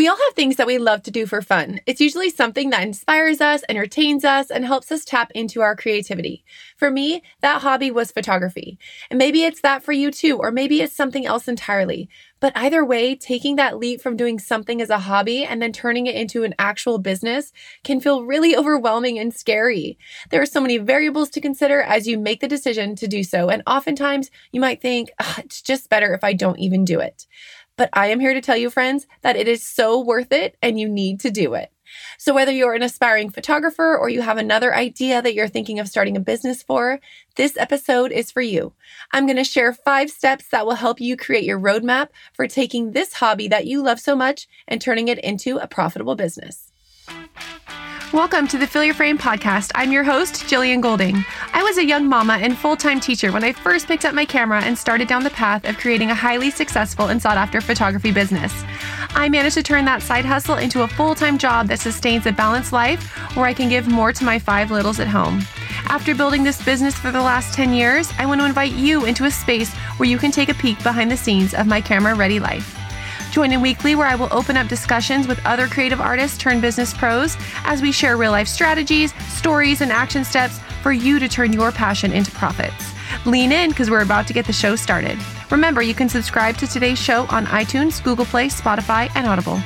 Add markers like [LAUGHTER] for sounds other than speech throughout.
We all have things that we love to do for fun. It's usually something that inspires us, entertains us, and helps us tap into our creativity. For me, that hobby was photography. And maybe it's that for you too, or maybe it's something else entirely. But either way, taking that leap from doing something as a hobby and then turning it into an actual business can feel really overwhelming and scary. There are so many variables to consider as you make the decision to do so. And oftentimes you might think, it's just better if I don't even do it. But I am here to tell you, friends, that it is so worth it and you need to do it. So, whether you're an aspiring photographer or you have another idea that you're thinking of starting a business for, this episode is for you. I'm going to share five steps that will help you create your roadmap for taking this hobby that you love so much and turning it into a profitable business. Welcome to the Fill Your Frame podcast. I'm your host, Jillian Golding. I was a young mama and full time teacher when I first picked up my camera and started down the path of creating a highly successful and sought after photography business. I managed to turn that side hustle into a full time job that sustains a balanced life where I can give more to my five littles at home. After building this business for the last 10 years, I want to invite you into a space where you can take a peek behind the scenes of my camera ready life. Join in weekly where I will open up discussions with other creative artists turned business pros as we share real life strategies, stories, and action steps for you to turn your passion into profits. Lean in because we're about to get the show started. Remember, you can subscribe to today's show on iTunes, Google Play, Spotify, and Audible.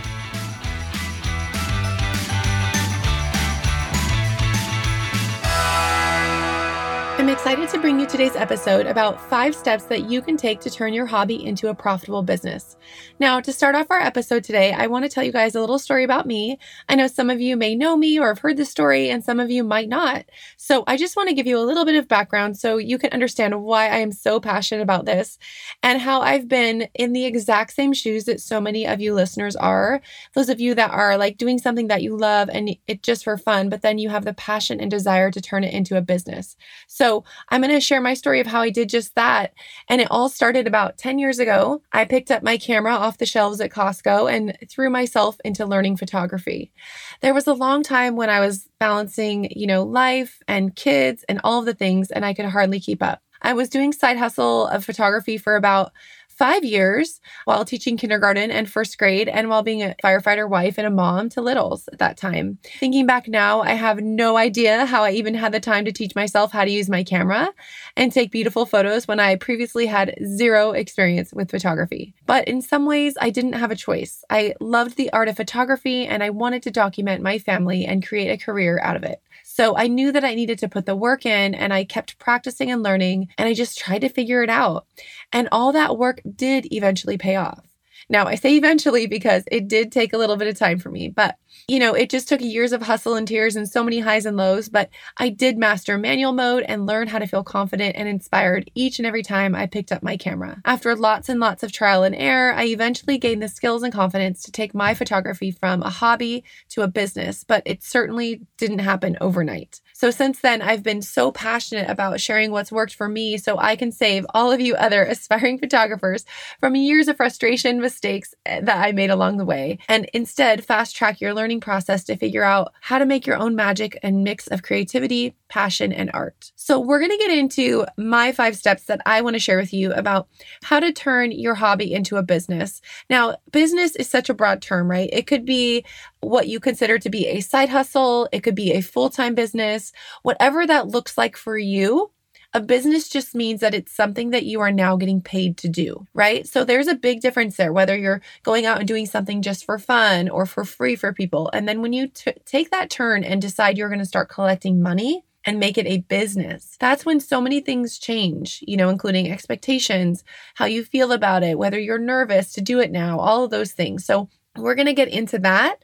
Excited to bring you today's episode about five steps that you can take to turn your hobby into a profitable business. Now, to start off our episode today, I want to tell you guys a little story about me. I know some of you may know me or have heard the story, and some of you might not. So, I just want to give you a little bit of background so you can understand why I am so passionate about this and how I've been in the exact same shoes that so many of you listeners are. Those of you that are like doing something that you love and it just for fun, but then you have the passion and desire to turn it into a business. So, I'm going to share my story of how I did just that. And it all started about 10 years ago. I picked up my camera off the shelves at Costco and threw myself into learning photography. There was a long time when I was balancing, you know, life and kids and all of the things, and I could hardly keep up. I was doing side hustle of photography for about five years while teaching kindergarten and first grade and while being a firefighter wife and a mom to littles at that time. Thinking back now, I have no idea how I even had the time to teach myself how to use my camera and take beautiful photos when I previously had zero experience with photography. But in some ways, I didn't have a choice. I loved the art of photography and I wanted to document my family and create a career out of it. So I knew that I needed to put the work in and I kept practicing and learning and I just tried to figure it out. And all that work did eventually pay off. Now, I say eventually because it did take a little bit of time for me, but you know, it just took years of hustle and tears and so many highs and lows, but I did master manual mode and learn how to feel confident and inspired each and every time I picked up my camera. After lots and lots of trial and error, I eventually gained the skills and confidence to take my photography from a hobby to a business, but it certainly didn't happen overnight. So since then, I've been so passionate about sharing what's worked for me so I can save all of you other [LAUGHS] aspiring photographers from years of frustration, mistakes eh, that I made along the way, and instead fast track your learning process to figure out how to make your own magic and mix of creativity, passion, and art. So we're going to get into my five steps that I want to share with you about how to turn your hobby into a business. Now, business is such a broad term, right? It could be what you consider to be a side hustle, it could be a full time business, whatever that looks like for you. A business just means that it's something that you are now getting paid to do, right? So there's a big difference there, whether you're going out and doing something just for fun or for free for people. And then when you t- take that turn and decide you're going to start collecting money, and make it a business. That's when so many things change, you know, including expectations, how you feel about it, whether you're nervous to do it now, all of those things. So we're going to get into that.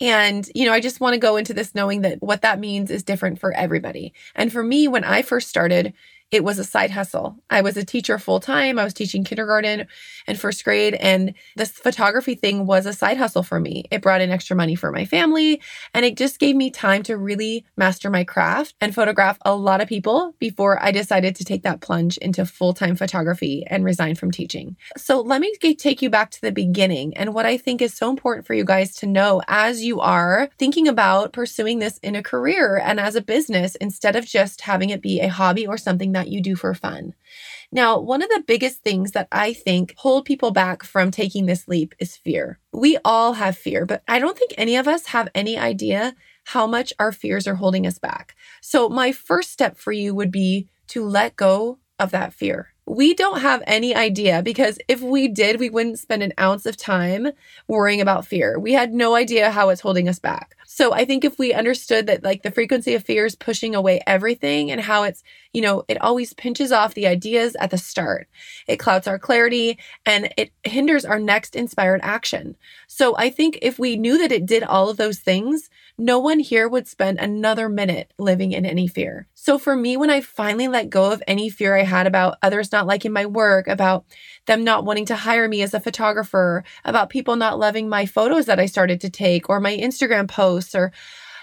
And, you know, I just want to go into this knowing that what that means is different for everybody. And for me, when I first started, it was a side hustle. I was a teacher full time. I was teaching kindergarten and first grade. And this photography thing was a side hustle for me. It brought in extra money for my family. And it just gave me time to really master my craft and photograph a lot of people before I decided to take that plunge into full time photography and resign from teaching. So let me take you back to the beginning and what I think is so important for you guys to know as you are thinking about pursuing this in a career and as a business instead of just having it be a hobby or something that you do for fun. Now, one of the biggest things that I think hold people back from taking this leap is fear. We all have fear, but I don't think any of us have any idea how much our fears are holding us back. So, my first step for you would be to let go of that fear. We don't have any idea because if we did, we wouldn't spend an ounce of time worrying about fear. We had no idea how it's holding us back. So I think if we understood that like the frequency of fear is pushing away everything and how it's, you know, it always pinches off the ideas at the start. It clouds our clarity and it hinders our next inspired action. So I think if we knew that it did all of those things, no one here would spend another minute living in any fear. So for me, when I finally let go of any fear I had about others not liking my work, about them not wanting to hire me as a photographer, about people not loving my photos that I started to take or my Instagram posts, or,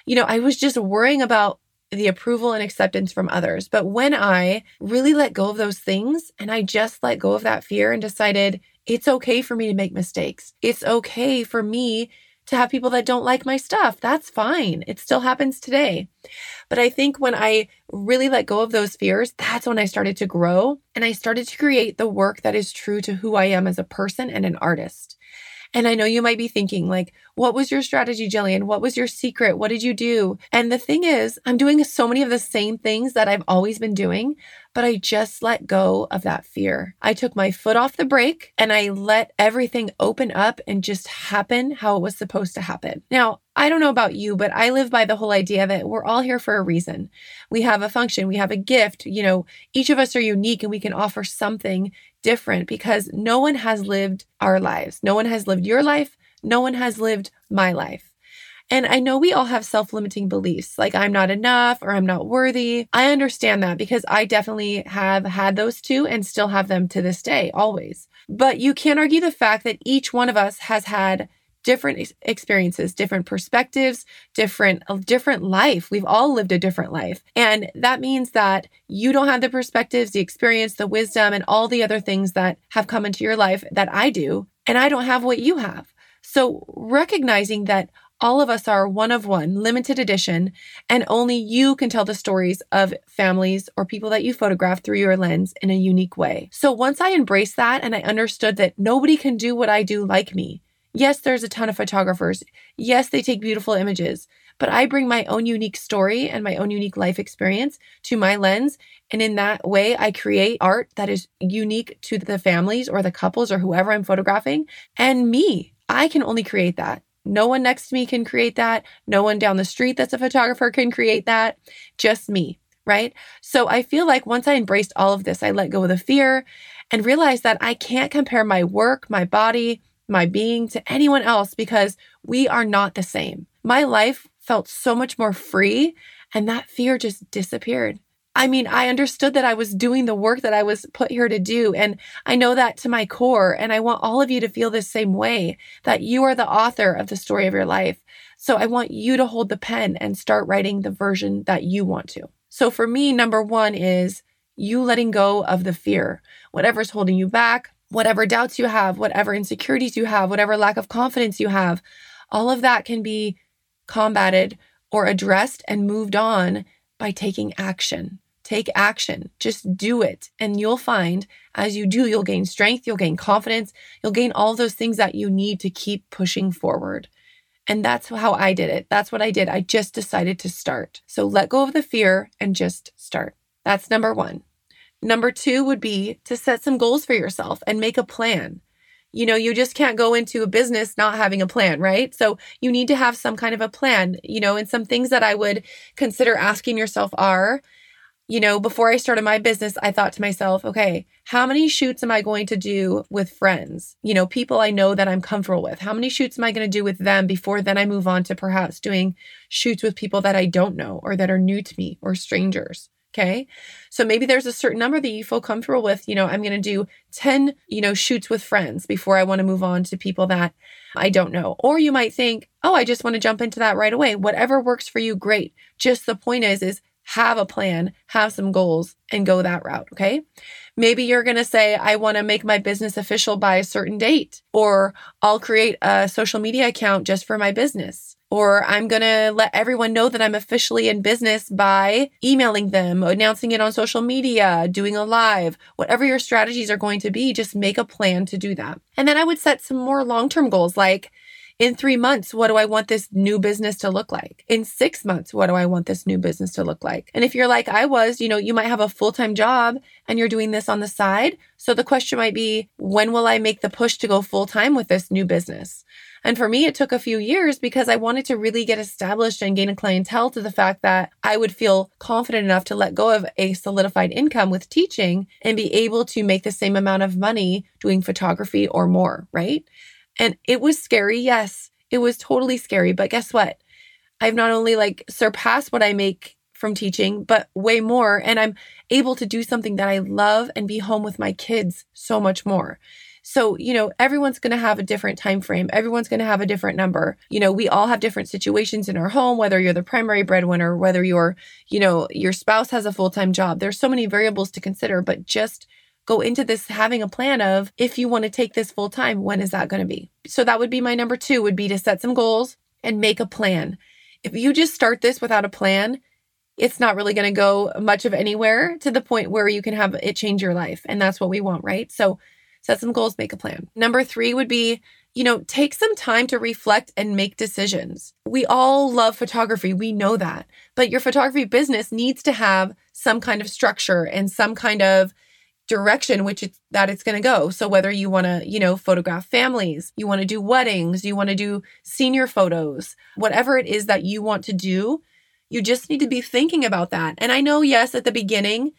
you know, I was just worrying about the approval and acceptance from others. But when I really let go of those things and I just let go of that fear and decided it's okay for me to make mistakes, it's okay for me to have people that don't like my stuff. That's fine. It still happens today. But I think when I really let go of those fears, that's when I started to grow and I started to create the work that is true to who I am as a person and an artist. And I know you might be thinking, like, what was your strategy, Jillian? What was your secret? What did you do? And the thing is, I'm doing so many of the same things that I've always been doing, but I just let go of that fear. I took my foot off the brake and I let everything open up and just happen how it was supposed to happen. Now, I don't know about you, but I live by the whole idea that we're all here for a reason. We have a function, we have a gift. You know, each of us are unique and we can offer something different because no one has lived our lives. No one has lived your life. No one has lived my life. And I know we all have self limiting beliefs like I'm not enough or I'm not worthy. I understand that because I definitely have had those too and still have them to this day, always. But you can't argue the fact that each one of us has had different experiences, different perspectives, different a different life. We've all lived a different life. And that means that you don't have the perspectives, the experience, the wisdom and all the other things that have come into your life that I do, and I don't have what you have. So recognizing that all of us are one of one, limited edition, and only you can tell the stories of families or people that you photograph through your lens in a unique way. So once I embraced that and I understood that nobody can do what I do like me, Yes, there's a ton of photographers. Yes, they take beautiful images, but I bring my own unique story and my own unique life experience to my lens. And in that way, I create art that is unique to the families or the couples or whoever I'm photographing and me. I can only create that. No one next to me can create that. No one down the street that's a photographer can create that. Just me. Right. So I feel like once I embraced all of this, I let go of the fear and realized that I can't compare my work, my body, my being to anyone else because we are not the same. My life felt so much more free and that fear just disappeared. I mean, I understood that I was doing the work that I was put here to do. And I know that to my core. And I want all of you to feel the same way that you are the author of the story of your life. So I want you to hold the pen and start writing the version that you want to. So for me, number one is you letting go of the fear, whatever's holding you back, whatever doubts you have, whatever insecurities you have, whatever lack of confidence you have, all of that can be combated or addressed and moved on by taking action. Take action. Just do it. And you'll find as you do, you'll gain strength, you'll gain confidence, you'll gain all those things that you need to keep pushing forward. And that's how I did it. That's what I did. I just decided to start. So let go of the fear and just start. That's number one. Number two would be to set some goals for yourself and make a plan. You know, you just can't go into a business not having a plan, right? So you need to have some kind of a plan, you know, and some things that I would consider asking yourself are, you know, before I started my business, I thought to myself, okay, how many shoots am I going to do with friends? You know, people I know that I'm comfortable with. How many shoots am I going to do with them before then I move on to perhaps doing shoots with people that I don't know or that are new to me or strangers? Okay. So maybe there's a certain number that you feel comfortable with. You know, I'm going to do 10, you know, shoots with friends before I want to move on to people that I don't know. Or you might think, oh, I just want to jump into that right away. Whatever works for you, great. Just the point is, is have a plan, have some goals, and go that route. Okay. Maybe you're going to say, I want to make my business official by a certain date, or I'll create a social media account just for my business. Or I'm going to let everyone know that I'm officially in business by emailing them, announcing it on social media, doing a live, whatever your strategies are going to be, just make a plan to do that. And then I would set some more long term goals like, in three months, what do I want this new business to look like? In six months, what do I want this new business to look like? And if you're like I was, you know, you might have a full time job and you're doing this on the side. So the question might be, when will I make the push to go full time with this new business? And for me, it took a few years because I wanted to really get established and gain a clientele to the fact that I would feel confident enough to let go of a solidified income with teaching and be able to make the same amount of money doing photography or more, right? And it was scary. Yes, it was totally scary. But guess what? I've not only like surpassed what I make from teaching, but way more. And I'm able to do something that I love and be home with my kids so much more. So, you know, everyone's going to have a different time frame. Everyone's going to have a different number. You know, we all have different situations in our home, whether you're the primary breadwinner, whether you're, you know, your spouse has a full-time job. There's so many variables to consider, but just go into this having a plan of if you want to take this full time, when is that going to be? So that would be my number two would be to set some goals and make a plan. If you just start this without a plan, it's not really going to go much of anywhere to the point where you can have it change your life. And that's what we want, right? So set some goals, make a plan. Number three would be, you know, take some time to reflect and make decisions. We all love photography. We know that. But your photography business needs to have some kind of structure and some kind of direction which it's that it's going to go. So whether you want to, you know, photograph families, you want to do weddings, you want to do senior photos, whatever it is that you want to do, you just need to be thinking about that. And I know yes at the beginning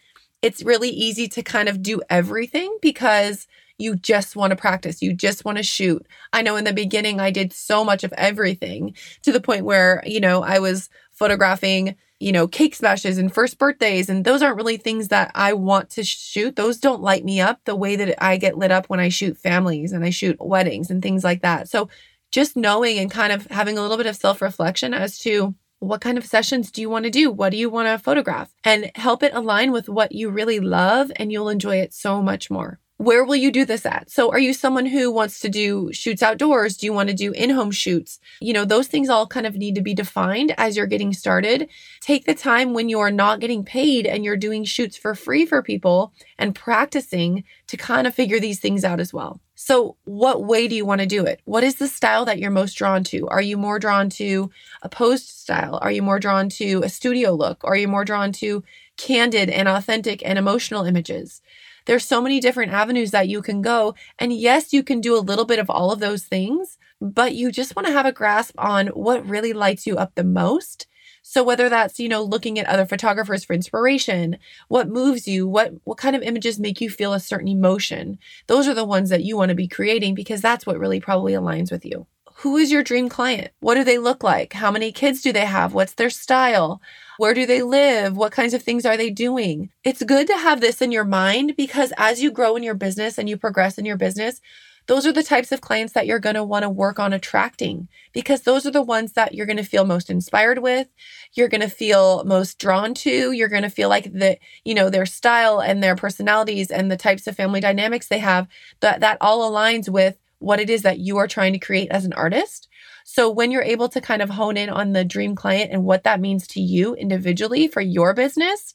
it's really easy to kind of do everything because you just want to practice. You just want to shoot. I know in the beginning I did so much of everything to the point where, you know, I was photographing you know, cake smashes and first birthdays. And those aren't really things that I want to shoot. Those don't light me up the way that I get lit up when I shoot families and I shoot weddings and things like that. So just knowing and kind of having a little bit of self reflection as to what kind of sessions do you want to do? What do you want to photograph? And help it align with what you really love, and you'll enjoy it so much more where will you do this at? So are you someone who wants to do shoots outdoors? Do you want to do in-home shoots? You know, those things all kind of need to be defined as you're getting started. Take the time when you're not getting paid and you're doing shoots for free for people and practicing to kind of figure these things out as well. So, what way do you want to do it? What is the style that you're most drawn to? Are you more drawn to a posed style? Are you more drawn to a studio look? Are you more drawn to candid and authentic and emotional images? There's so many different avenues that you can go. And yes, you can do a little bit of all of those things, but you just want to have a grasp on what really lights you up the most. So whether that's, you know, looking at other photographers for inspiration, what moves you, what what kind of images make you feel a certain emotion. Those are the ones that you want to be creating because that's what really probably aligns with you. Who is your dream client? What do they look like? How many kids do they have? What's their style? Where do they live? What kinds of things are they doing? It's good to have this in your mind because as you grow in your business and you progress in your business, those are the types of clients that you're going to want to work on attracting because those are the ones that you're going to feel most inspired with. You're going to feel most drawn to. You're going to feel like that you know, their style and their personalities and the types of family dynamics they have that that all aligns with what it is that you are trying to create as an artist. So when you're able to kind of hone in on the dream client and what that means to you individually for your business,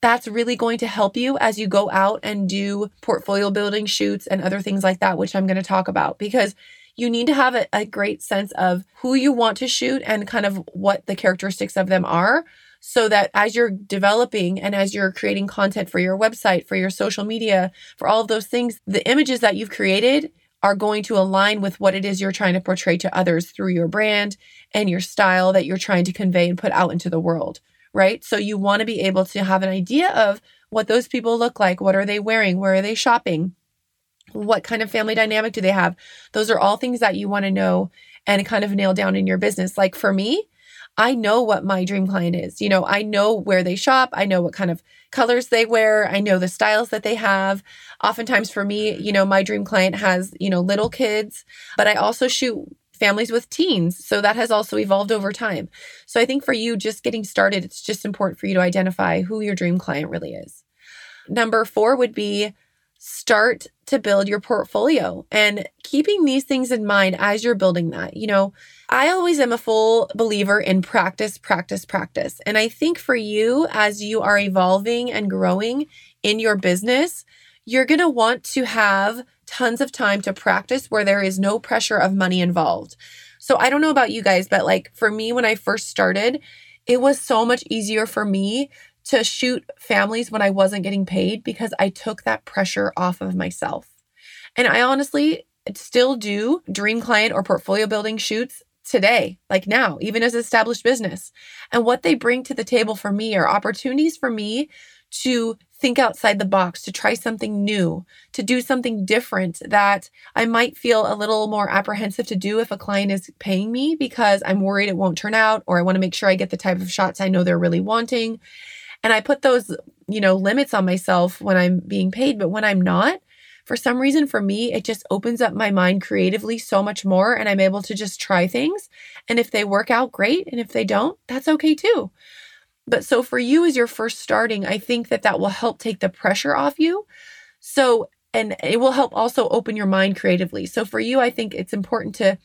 that's really going to help you as you go out and do portfolio building shoots and other things like that, which I'm going to talk about because you need to have a, a, great sense of who you want to shoot and kind of what the characteristics of them are. So that as you're developing and as you're creating content for your website, for your social media, for all of those things, the images that you've created are going to align with what it is you're trying to portray to others through your brand and your style that you're trying to convey and put out into the world, right? So you want to be able to have an idea of what those people look like, what are they wearing, where are they shopping, what kind of family dynamic do they have? Those are all things that you want to know and kind of nail down in your business. Like for me, I know what my dream client is. You know, I know where they shop. I know what kind of colors they wear. I know the styles that they have. Oftentimes for me, you know, my dream client has, you know, little kids, but I also shoot families with teens. So that has also evolved over time. So I think for you, just getting started, it's just important for you to identify who your dream client really is. Number four would be start to build your portfolio and keeping these things in mind as you're building that. You know, I always am a full believer in practice, practice, practice. And I think for you, as you are evolving and growing in your business, you're going to want to have tons of time to practice where there is no pressure of money involved. So I don't know about you guys, but like for me, when I first started, it was so much easier for me to shoot families when I wasn't getting paid because I took that pressure off of myself. And I honestly still do dream client or portfolio building shoots today, like now, even as an established business. And what they bring to the table for me are opportunities for me to think outside the box, to try something new, to do something different that I might feel a little more apprehensive to do if a client is paying me because I'm worried it won't turn out or I want to make sure I get the type of shots I know they're really wanting. And I put those, you know, limits on myself when I'm being paid. But when I'm not, for some reason, for me, it just opens up my mind creatively so much more. And I'm able to just try things. And if they work out, great. And if they don't, that's okay too. But so for you, as you're first starting, I think that that will help take the pressure off you. So, and it will help also open your mind creatively. So for you, I think it's important to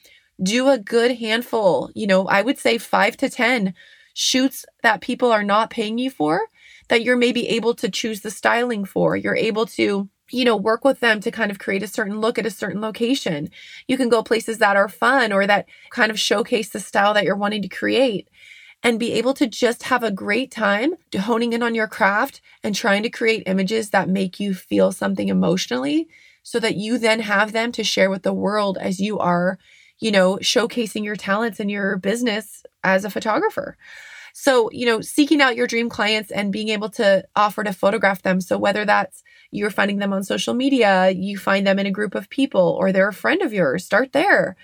do a good handful, you know, I would say five to 10 shoots that people are not paying you for that you're maybe able to choose the styling for. You're able to you know, work with them to kind of create a certain look at a certain location. You can go places that are fun or that kind of showcase the style that you're wanting to create and be able to just have a great time honing in on your craft and trying to create images that make you feel something emotionally so that you then have them to share with the world as you are, you know, showcasing your talents and your business as a photographer. So, you know, seeking out your dream clients and being able to offer to photograph them. So, whether that's you're finding them on social media, you find them in a group of people, or they're a friend of yours, start there.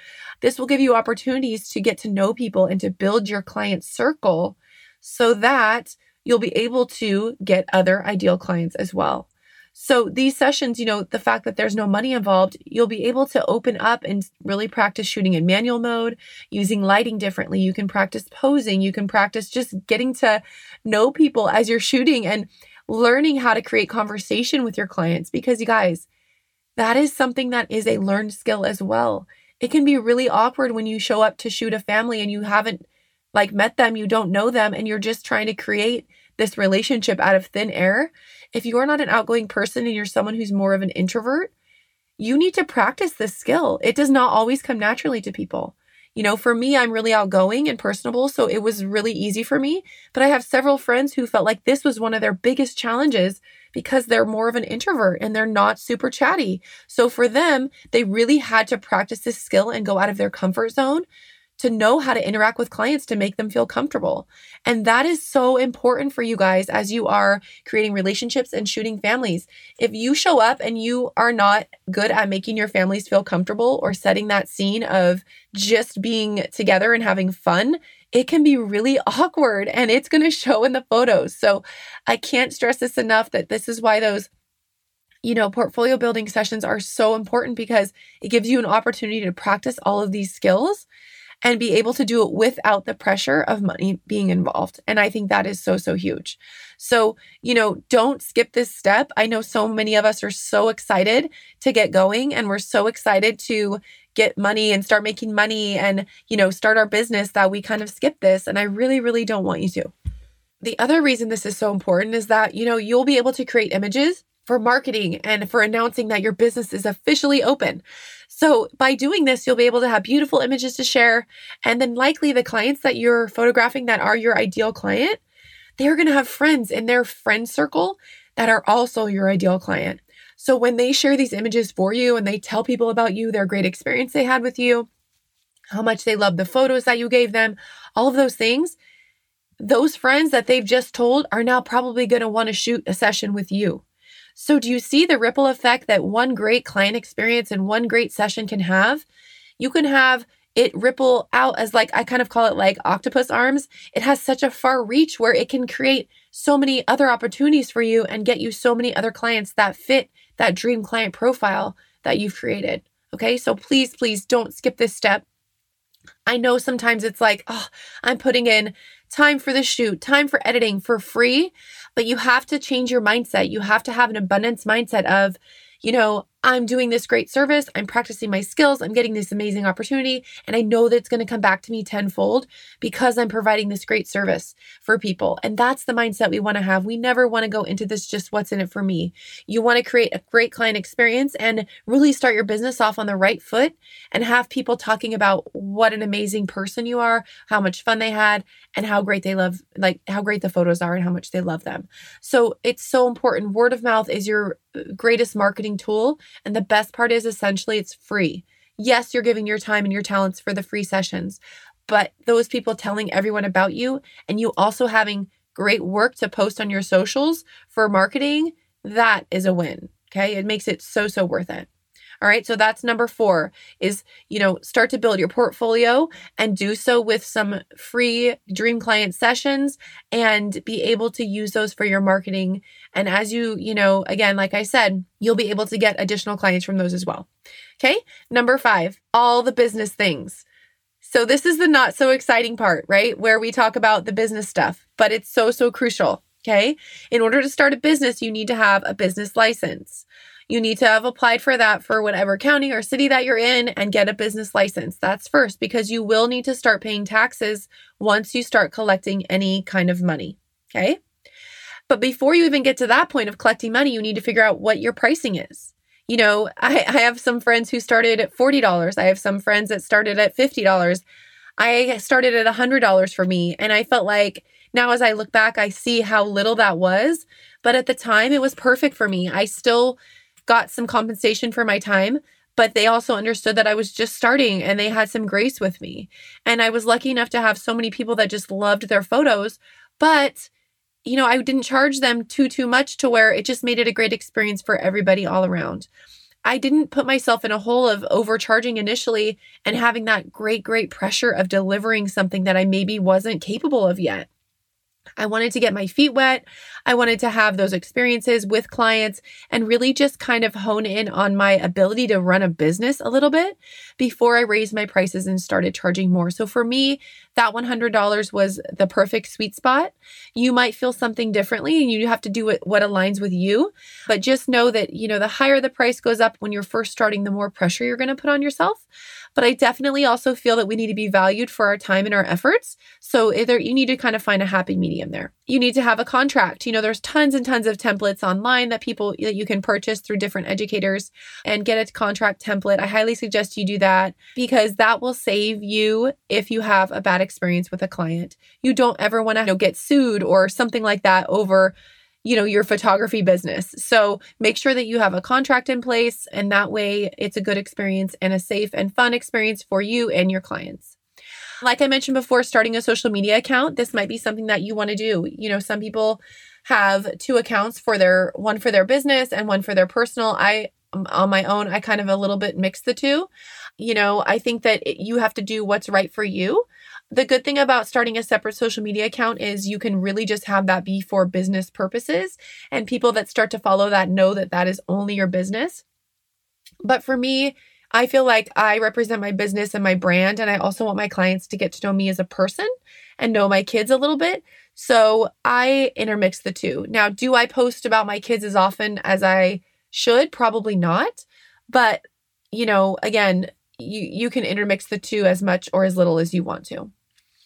This will give you opportunities to get to know people and to build your client circle so that you'll be able to get other ideal clients as well. So these sessions, you know, the fact that there's no money involved, you'll be able to open up and really practice shooting in manual mode, using lighting differently. You can practice posing, you can practice just getting to know people as you're shooting and learning how to create conversation with your clients because you guys, that is something that is a learned skill as well. It can be really awkward when you show up to shoot a family and you haven't like met them, you don't know them and you're just trying to create this relationship out of thin air if you're not an outgoing person and you're someone who's more of an introvert, you need to practice this skill. It does not always come naturally to people. You know, for me, I'm really outgoing and personable, so it was really easy for me. But I have several friends who felt like this was one of their biggest challenges because they're more of an introvert and they're not super chatty. So for them, they really had to practice this skill and go out of their comfort zone to know how to interact with clients to make them feel comfortable. And that is so important for you guys as you are creating relationships and shooting families. If you show up and you are not good at making your families feel comfortable or setting that scene of just being together and having fun, it can be really [LAUGHS] awkward and it's going to show in the photos. So I can't stress this enough that this is why those you know, portfolio building sessions are so important because it gives you an opportunity to practice all of these skills and be able to do it without the pressure of money being involved. And I think that is so, so huge. So, you know, don't skip this step. I know so many of us are so excited to get going and we're so excited to get money and start making money and, you know, start our business that we kind of skip this. And I really, really don't want you to. The other reason this is so important is that, you know, you'll be able to create images for marketing and for announcing that your business is officially open. So by doing this, you'll be able to have beautiful images to share. And then likely the clients that you're photographing that are your ideal client, they're going to have friends in their friend circle that are also your ideal client. So when they share these images for you and they tell people about you, their great experience they had with you, how much they love the photos that you gave them, all of those things, those friends that they've just told are now probably going to want to shoot a session with you. So, do you see the ripple effect that one great client experience and one great session can have? You can have it ripple out as like I kind of call it like octopus arms. It has such a far reach where it can create so many other opportunities for you and get you so many other clients that fit that dream client profile that you've created. Okay? So please please don't skip this step. I know sometimes it's like, oh, I'm putting in time for the shoot, time for editing for free, but you have to change your mindset. You have to have an abundance mindset of, you know, I'm doing this great service, I'm practicing my skills, I'm getting this amazing opportunity, and I know that it's going to come back to me tenfold because I'm providing this great service for people. And that's the mindset we want to have. We never want to go into this just what's in it for me. You want to create a great client experience and really start your business off on the right foot and have people talking about what an amazing person you are, how much fun they had, and how great they love, like how great the photos are and how much they love them. So it's so important. Word of mouth is your greatest marketing tool and the best part is essentially it's free. Yes, you're giving your time and your talents for the free sessions, but those people telling everyone about you and you also having great work to post on your socials for marketing, that is a win. Okay. It makes it so, so worth it. All right. So that's number four is, you know, start to build your portfolio and do so with some free dream client sessions and be able to use those for your marketing. And as you, you know, again, like I said, you'll be able to get additional clients from those as well. Okay. Number five, all the business things. So this is the not so exciting part, right? Where we talk about the business stuff, but it's so, so crucial. Okay. In order to start a business, you need to have a business license. You need to have applied for that for whatever county or city that you're in and get a business license. That's first because you will need to start paying taxes once you start collecting any kind of money. Okay. But before you even get to that point of collecting money, you need to figure out what your pricing is. You know, I, I have some friends who started at $40. I have some friends that started at $50. I started at $100 for me. And I felt like now, as I look back, I see how little that was. But at the time, it was perfect for me. I still got some compensation for my time, but they also understood that I was just starting and they had some grace with me. And I was lucky enough to have so many people that just loved their photos, but you know, I didn't charge them too too much to where it just made it a great experience for everybody all around. I didn't put myself in a hole of overcharging initially and having that great great pressure of delivering something that I maybe wasn't capable of yet. I wanted to get my feet wet. I wanted to have those experiences with clients and really just kind of hone in on my ability to run a business a little bit before I raised my prices and started charging more. So for me, that $100 was the perfect sweet spot. You might feel something differently and you have to do what, aligns with you. But just know that, you know, the higher the price goes up when you're first starting, the more pressure you're going to put on yourself. But I definitely also feel that we need to be valued for our time and our efforts. So either you need to kind of find a happy medium there. You need to have a contract. You know, there's tons and tons of templates online that people that you can purchase through different educators and get a contract template. I highly suggest you do that because that will save you if you have a bad experience with a client. You don't ever want to you know, get sued or something like that over you know, your photography business. So make sure that you have a contract in place and that way it's a good experience and a safe and fun experience for you and your clients. Like I mentioned before, starting a social media account, this might be something that you want to do. You know, some people have two accounts for their one for their business and one for their personal. I um, on my own, I kind of a little bit mix the two. You know, I think that you have to do what's right for you. The good thing about starting a separate social media account is you can really just have that be for business purposes. And people that start to follow that know that that is only your business. But for me, I feel like I represent my business and my brand. And I also want my clients to get to know me as a person and know my kids a little bit. So I intermix the two. Now, do I post about my kids as often as I should? Probably not. But, you know, again, you, you can intermix the two as much or as little as you want to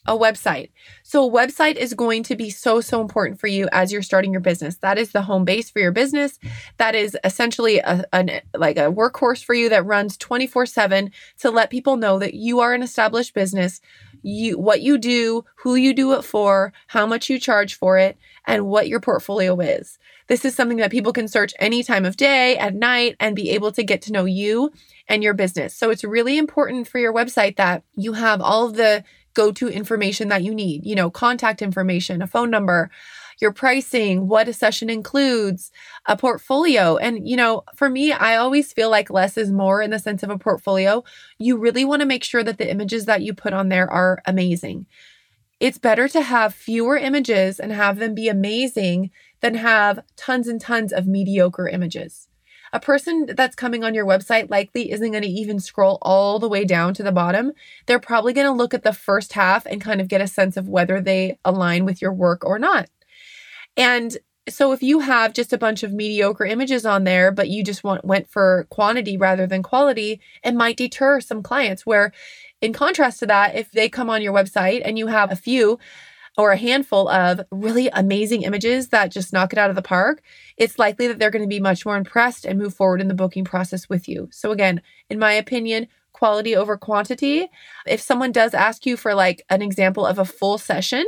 a website. So, a website is going to be so, so important for you as you're starting your business. That is the home base for your business. That is essentially a, an, like a workhorse for you that runs 24 7 to let people know that you are an established business, you, what you do, who you do it for, how much you charge for it, and what your portfolio is. This is something that people can search any time of day, at night, and be able to get to know you and your business. So, it's really important for your website that you have all of the go to information that you need, you know, contact information, a phone number, your pricing, what a session includes, a portfolio. And, you know, for me, I always feel like less is more in the sense of a portfolio. You really want to make sure that the images that you put on there are amazing. It's better to have fewer images and have them be amazing than have tons and tons of mediocre images. A person that's coming on your website likely isn't going to even scroll all the way down to the bottom. They're probably going to look at the first half and kind of get a sense of whether they align with your work or not. And so if you have just a bunch of mediocre images on there, but you just want, went for quantity rather than quality, it might deter some clients. Where, in contrast to that, if they come on your website and you have a few or a handful of really amazing images that just knock it out of the park, it's likely that they're going to be much more impressed and move forward in the booking process with you. So, again, in my opinion, quality over quantity. If someone does ask you for like an example of a full session,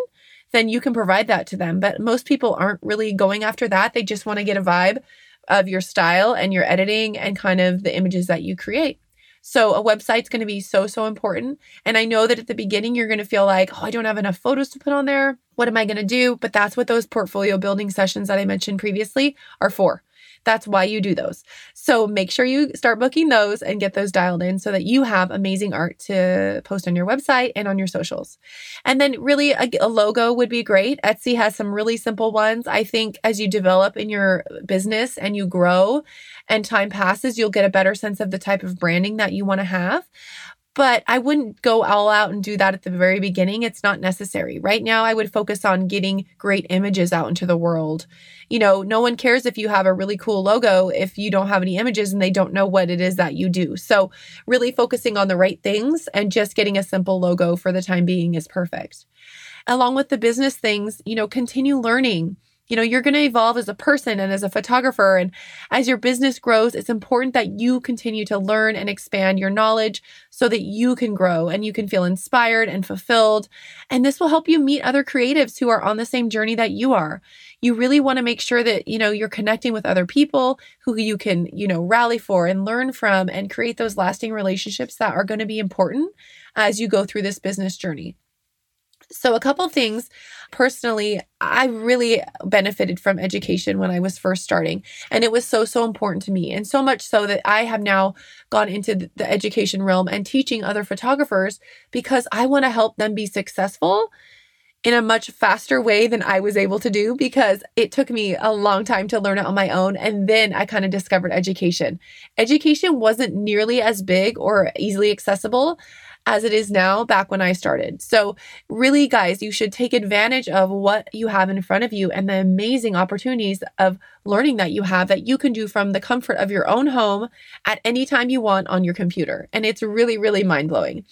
then you can provide that to them. But most people aren't really going after that. They just want to get a vibe of your style and your editing and kind of the images that you create. So a website's going to be so, so important. And I know that at the beginning, you're going to feel like, oh, I don't have enough photos to put on there. What am I going to do? But that's what those portfolio building sessions that I mentioned previously are for. That's why you do those. So make sure you start booking those and get those dialed in so that you have amazing art to post on your website and on your socials. And then, really, a, a logo would be great. Etsy has some really simple ones. I think as you develop in your business and you grow and time passes, you'll get a better sense of the type of branding that you want to have but I wouldn't go all out and do that at the very beginning. It's not necessary. Right now, I would focus on getting great images out into the world. You know, no one cares if you have a really cool logo if you don't have any images and they don't know what it is that you do. So, really focusing on the right things and just getting a simple logo for the time being is perfect. Along with the business things, you know, continue learning you know, you're going to evolve as a person and as a photographer. And as your business grows, it's important that you continue to learn and expand your knowledge so that you can grow and you can feel inspired and fulfilled. And this will help you meet other creatives who are on the same journey that you are. You really want to make sure that, you know, you're connecting with other people who you can, you know, rally for and learn from and create those lasting relationships that are going to be important as you go through this business journey. So, a couple things personally, I really benefited from education when I was first starting. And it was so, so important to me. And so much so that I have now gone into the education realm and teaching other photographers because I want to help them be successful in a much faster way than I was able to do because it took me a long time to learn it on my own. And then I kind of discovered education. Education wasn't nearly as big or easily accessible as it is now back when I started. So, really, guys, you should take advantage of what you have in front of you and the amazing opportunities of learning that you have that you can do from the comfort of your own home at any time you want on your computer. And it's really, really mind blowing.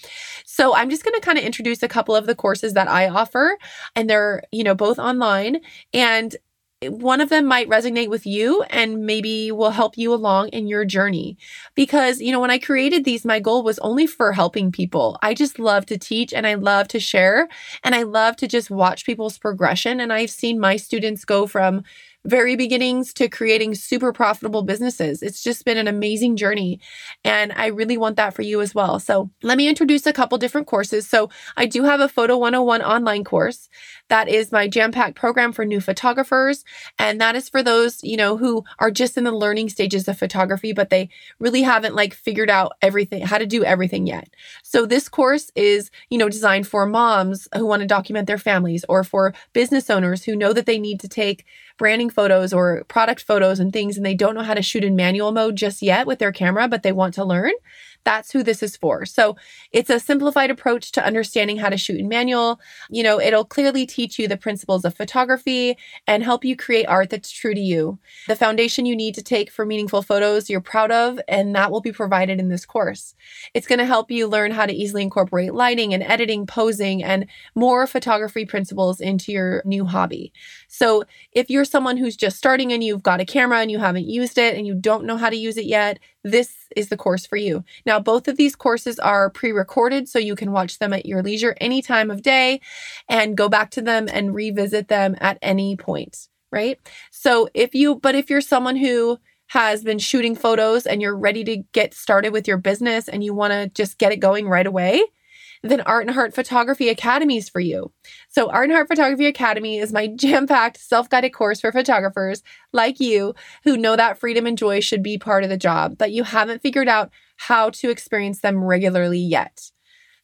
So, I'm just going to kind of introduce a couple of the courses that I offer, and they're, you know, both online. And one of them might resonate with you and maybe will help you along in your journey. Because, you know, when I created these, my goal was only for helping people. I just love to teach and I love to share and I love to just watch people's progression. And I've seen my students go from very beginnings to creating super profitable businesses. It's just been an amazing journey. And I really want that for you as well. So let me introduce a couple different courses. So I do have a Photo 101 online course. That is my jam packed program for new photographers. And that is for those, you know, who are just in the learning stages of photography, but they really haven't like figured out everything, how to do everything yet. So this course is, you know, designed for moms who want to document their families or for business owners who know that they need to take branding photos or product photos and things, and they don't know how to shoot in manual mode just yet with their camera, but they want to learn. That's who this is for. So it's a simplified approach to understanding how to shoot in manual. You know, it'll clearly teach you the principles of photography and help you create art that's true to you. The foundation you need to take for meaningful photos you're proud of, and that will be provided in this course. It's going to help you learn how to easily incorporate lighting and editing, posing, and more photography principles into your new hobby. So if you're someone who's just starting and you've got a camera and you haven't used it and you don't know how to use it yet, this is the course for you. Now, both of these courses are pre recorded, so you can watch them at your leisure any time of day and go back to them and revisit them at any point, right? So, if you, but if you're someone who has been shooting photos and you're ready to get started with your business and you want to just get it going right away, then Art and Heart Photography Academy is for you. So, Art and Heart Photography Academy is my [LAUGHS] jam packed, self guided course for photographers like you who know that freedom and joy should be part of the job, but you haven't figured out how to experience them regularly yet.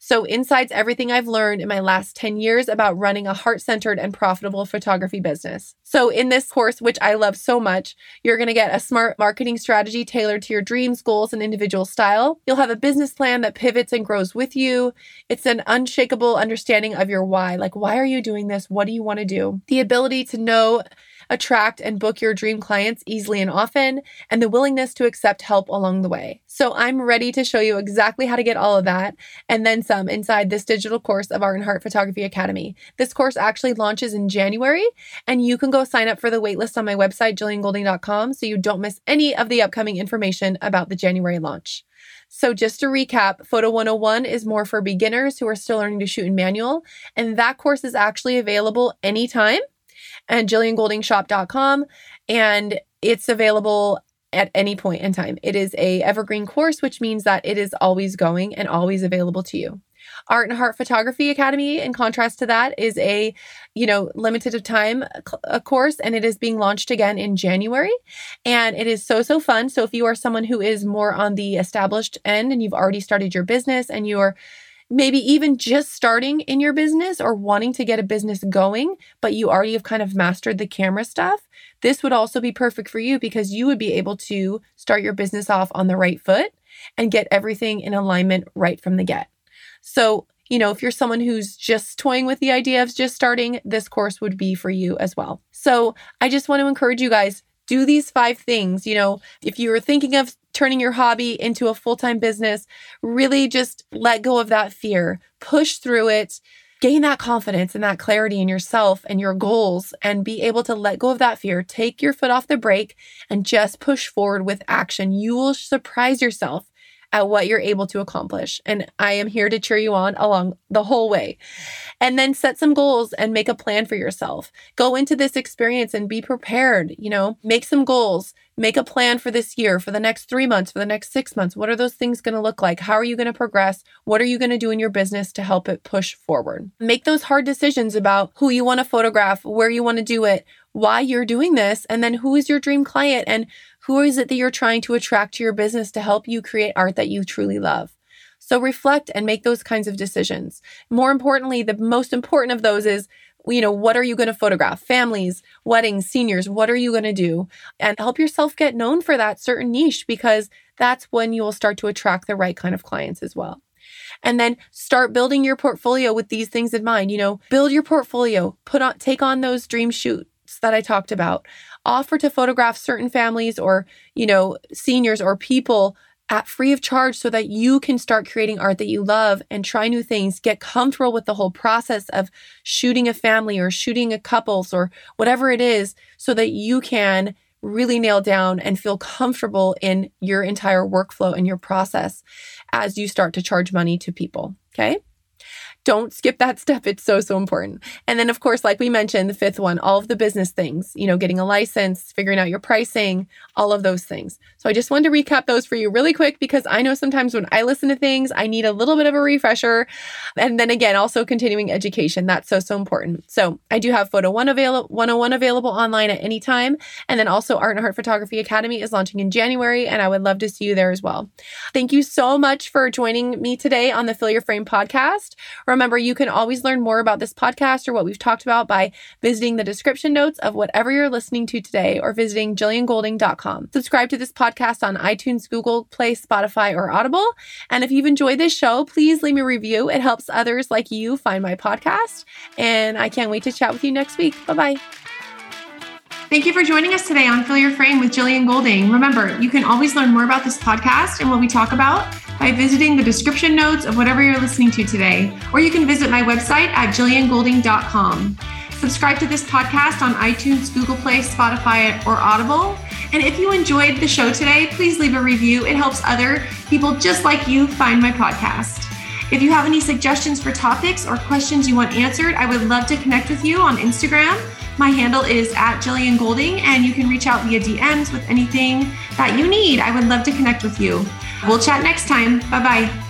So, insights everything I've learned in my last 10 years about running a heart centered and profitable photography business. So, in this course, which I love so much, you're going to get a smart marketing strategy tailored to your dreams, goals, and individual style. You'll have a business plan that pivots and grows with you. It's an unshakable understanding of your why. Like, why are you doing this? What do you want to do? The ability to know attract and book your dream clients easily and often, and the willingness to accept help along the way. So I'm ready to show you exactly how to get all of that and then some inside this digital course of Art and Heart Photography Academy. This course actually launches in January, and you can go sign up for the waitlist on my website, jilliangolding.com, so you don't miss any of the upcoming information about the January launch. So, just to recap, Photo 101 is more for beginners who are still learning to shoot in manual, and that course is actually available anytime and jilliangoldingshop.com. And it's available at any point in time. It is a evergreen course, which means that it is always going and always available to you. Art and Heart Photography Academy, in contrast to that, is a you know limited of time a uh, course, and it is being launched again in January, and it is so so fun. So if you are someone who is more on the established end and you've already started your business and you're maybe even just starting in your business or wanting to get a business going, but you already have kind of mastered the camera stuff, this would also be perfect for you because you would be able to start your business off on the right foot and get everything in alignment right from the get. So, you know, if you're someone who's just toying with the idea of just starting, this course would be for you as well. So, I just want to encourage you guys do these five things. You know, if you are thinking of turning your hobby into a full time business, really just let go of that fear, push through it, gain that confidence and that clarity in yourself and your goals, and be able to let go of that fear. Take your foot off the brake and just push forward with action. You will surprise yourself at what you're able to accomplish. And I am here to cheer you on along the whole way. And then set some goals and make a plan for yourself. Go into this experience and be prepared, you know, make some goals, make a plan for this year, for the next three months, for the next six months. What are those things going to look like? How are you going to progress? What are you going to do in your business to help it push forward? Make those hard decisions about who you want to photograph, where you want to do it, why you're doing this, and then who is your dream client and who is it that you're trying to attract to your business to help you create art that you truly love? So reflect and make those kinds of decisions. More importantly, the most important of those is you know, what are you going to photograph? Families, weddings, seniors, what are you going to do? And help yourself get known for that certain niche because that's when you will start to attract the right kind of clients as well. And then start building your portfolio with these things in mind. You know, build your portfolio, put on, take on those dream that I talked about offer to photograph certain families or, you know, seniors or people at free of charge so that you can start creating art that you love and try new things, get comfortable with the whole process of shooting a family or shooting a couples or whatever it is so that you can really nail down and feel comfortable in your entire workflow and your process as you start to charge money to people. Okay. Don't skip that [LAUGHS] step. It's so, so important. And then, of course, like we mentioned, the fifth one, all of the business things, you know, getting a license, figuring out your pricing, all of those things. So I just wanted to recap those for you really quick because I know sometimes when I listen to things, I need a little bit of a refresher. And then again, also continuing education. That's so, so important. So I do have Photo One available, 101 available online at any time. And then also Art and Heart Photography Academy is launching in January, and I would love to see you there as well. Thank you so much for joining me today on the Fill Your Frame podcast. Remember, you can always learn more about this podcast or what we've talked about by visiting the description notes of whatever you're listening to today or visiting jilliangolding.com. Subscribe to this podcast on iTunes, Google Play, Spotify, or Audible. And if you've enjoyed this show, please leave me a review. It helps others like you find my podcast. And I can't wait to chat with you next week. Bye bye. Thank you for joining us today on Fill Your Frame with Jillian Golding. Remember, you can always learn more about this podcast and what we talk about by visiting the description notes of whatever you're listening to today, or you can visit my website at jilliangolding.com. Subscribe to this podcast on iTunes, Google Play, Spotify, or Audible. And if you enjoyed the show today, please leave a review. It helps other people just like you find my podcast. If you have any suggestions for topics or questions you want answered, I would love to connect with you on Instagram my handle is at Jillian Golding, and you can reach out via DMs with anything that you need. I would love to connect with you. We'll chat next time. Bye bye.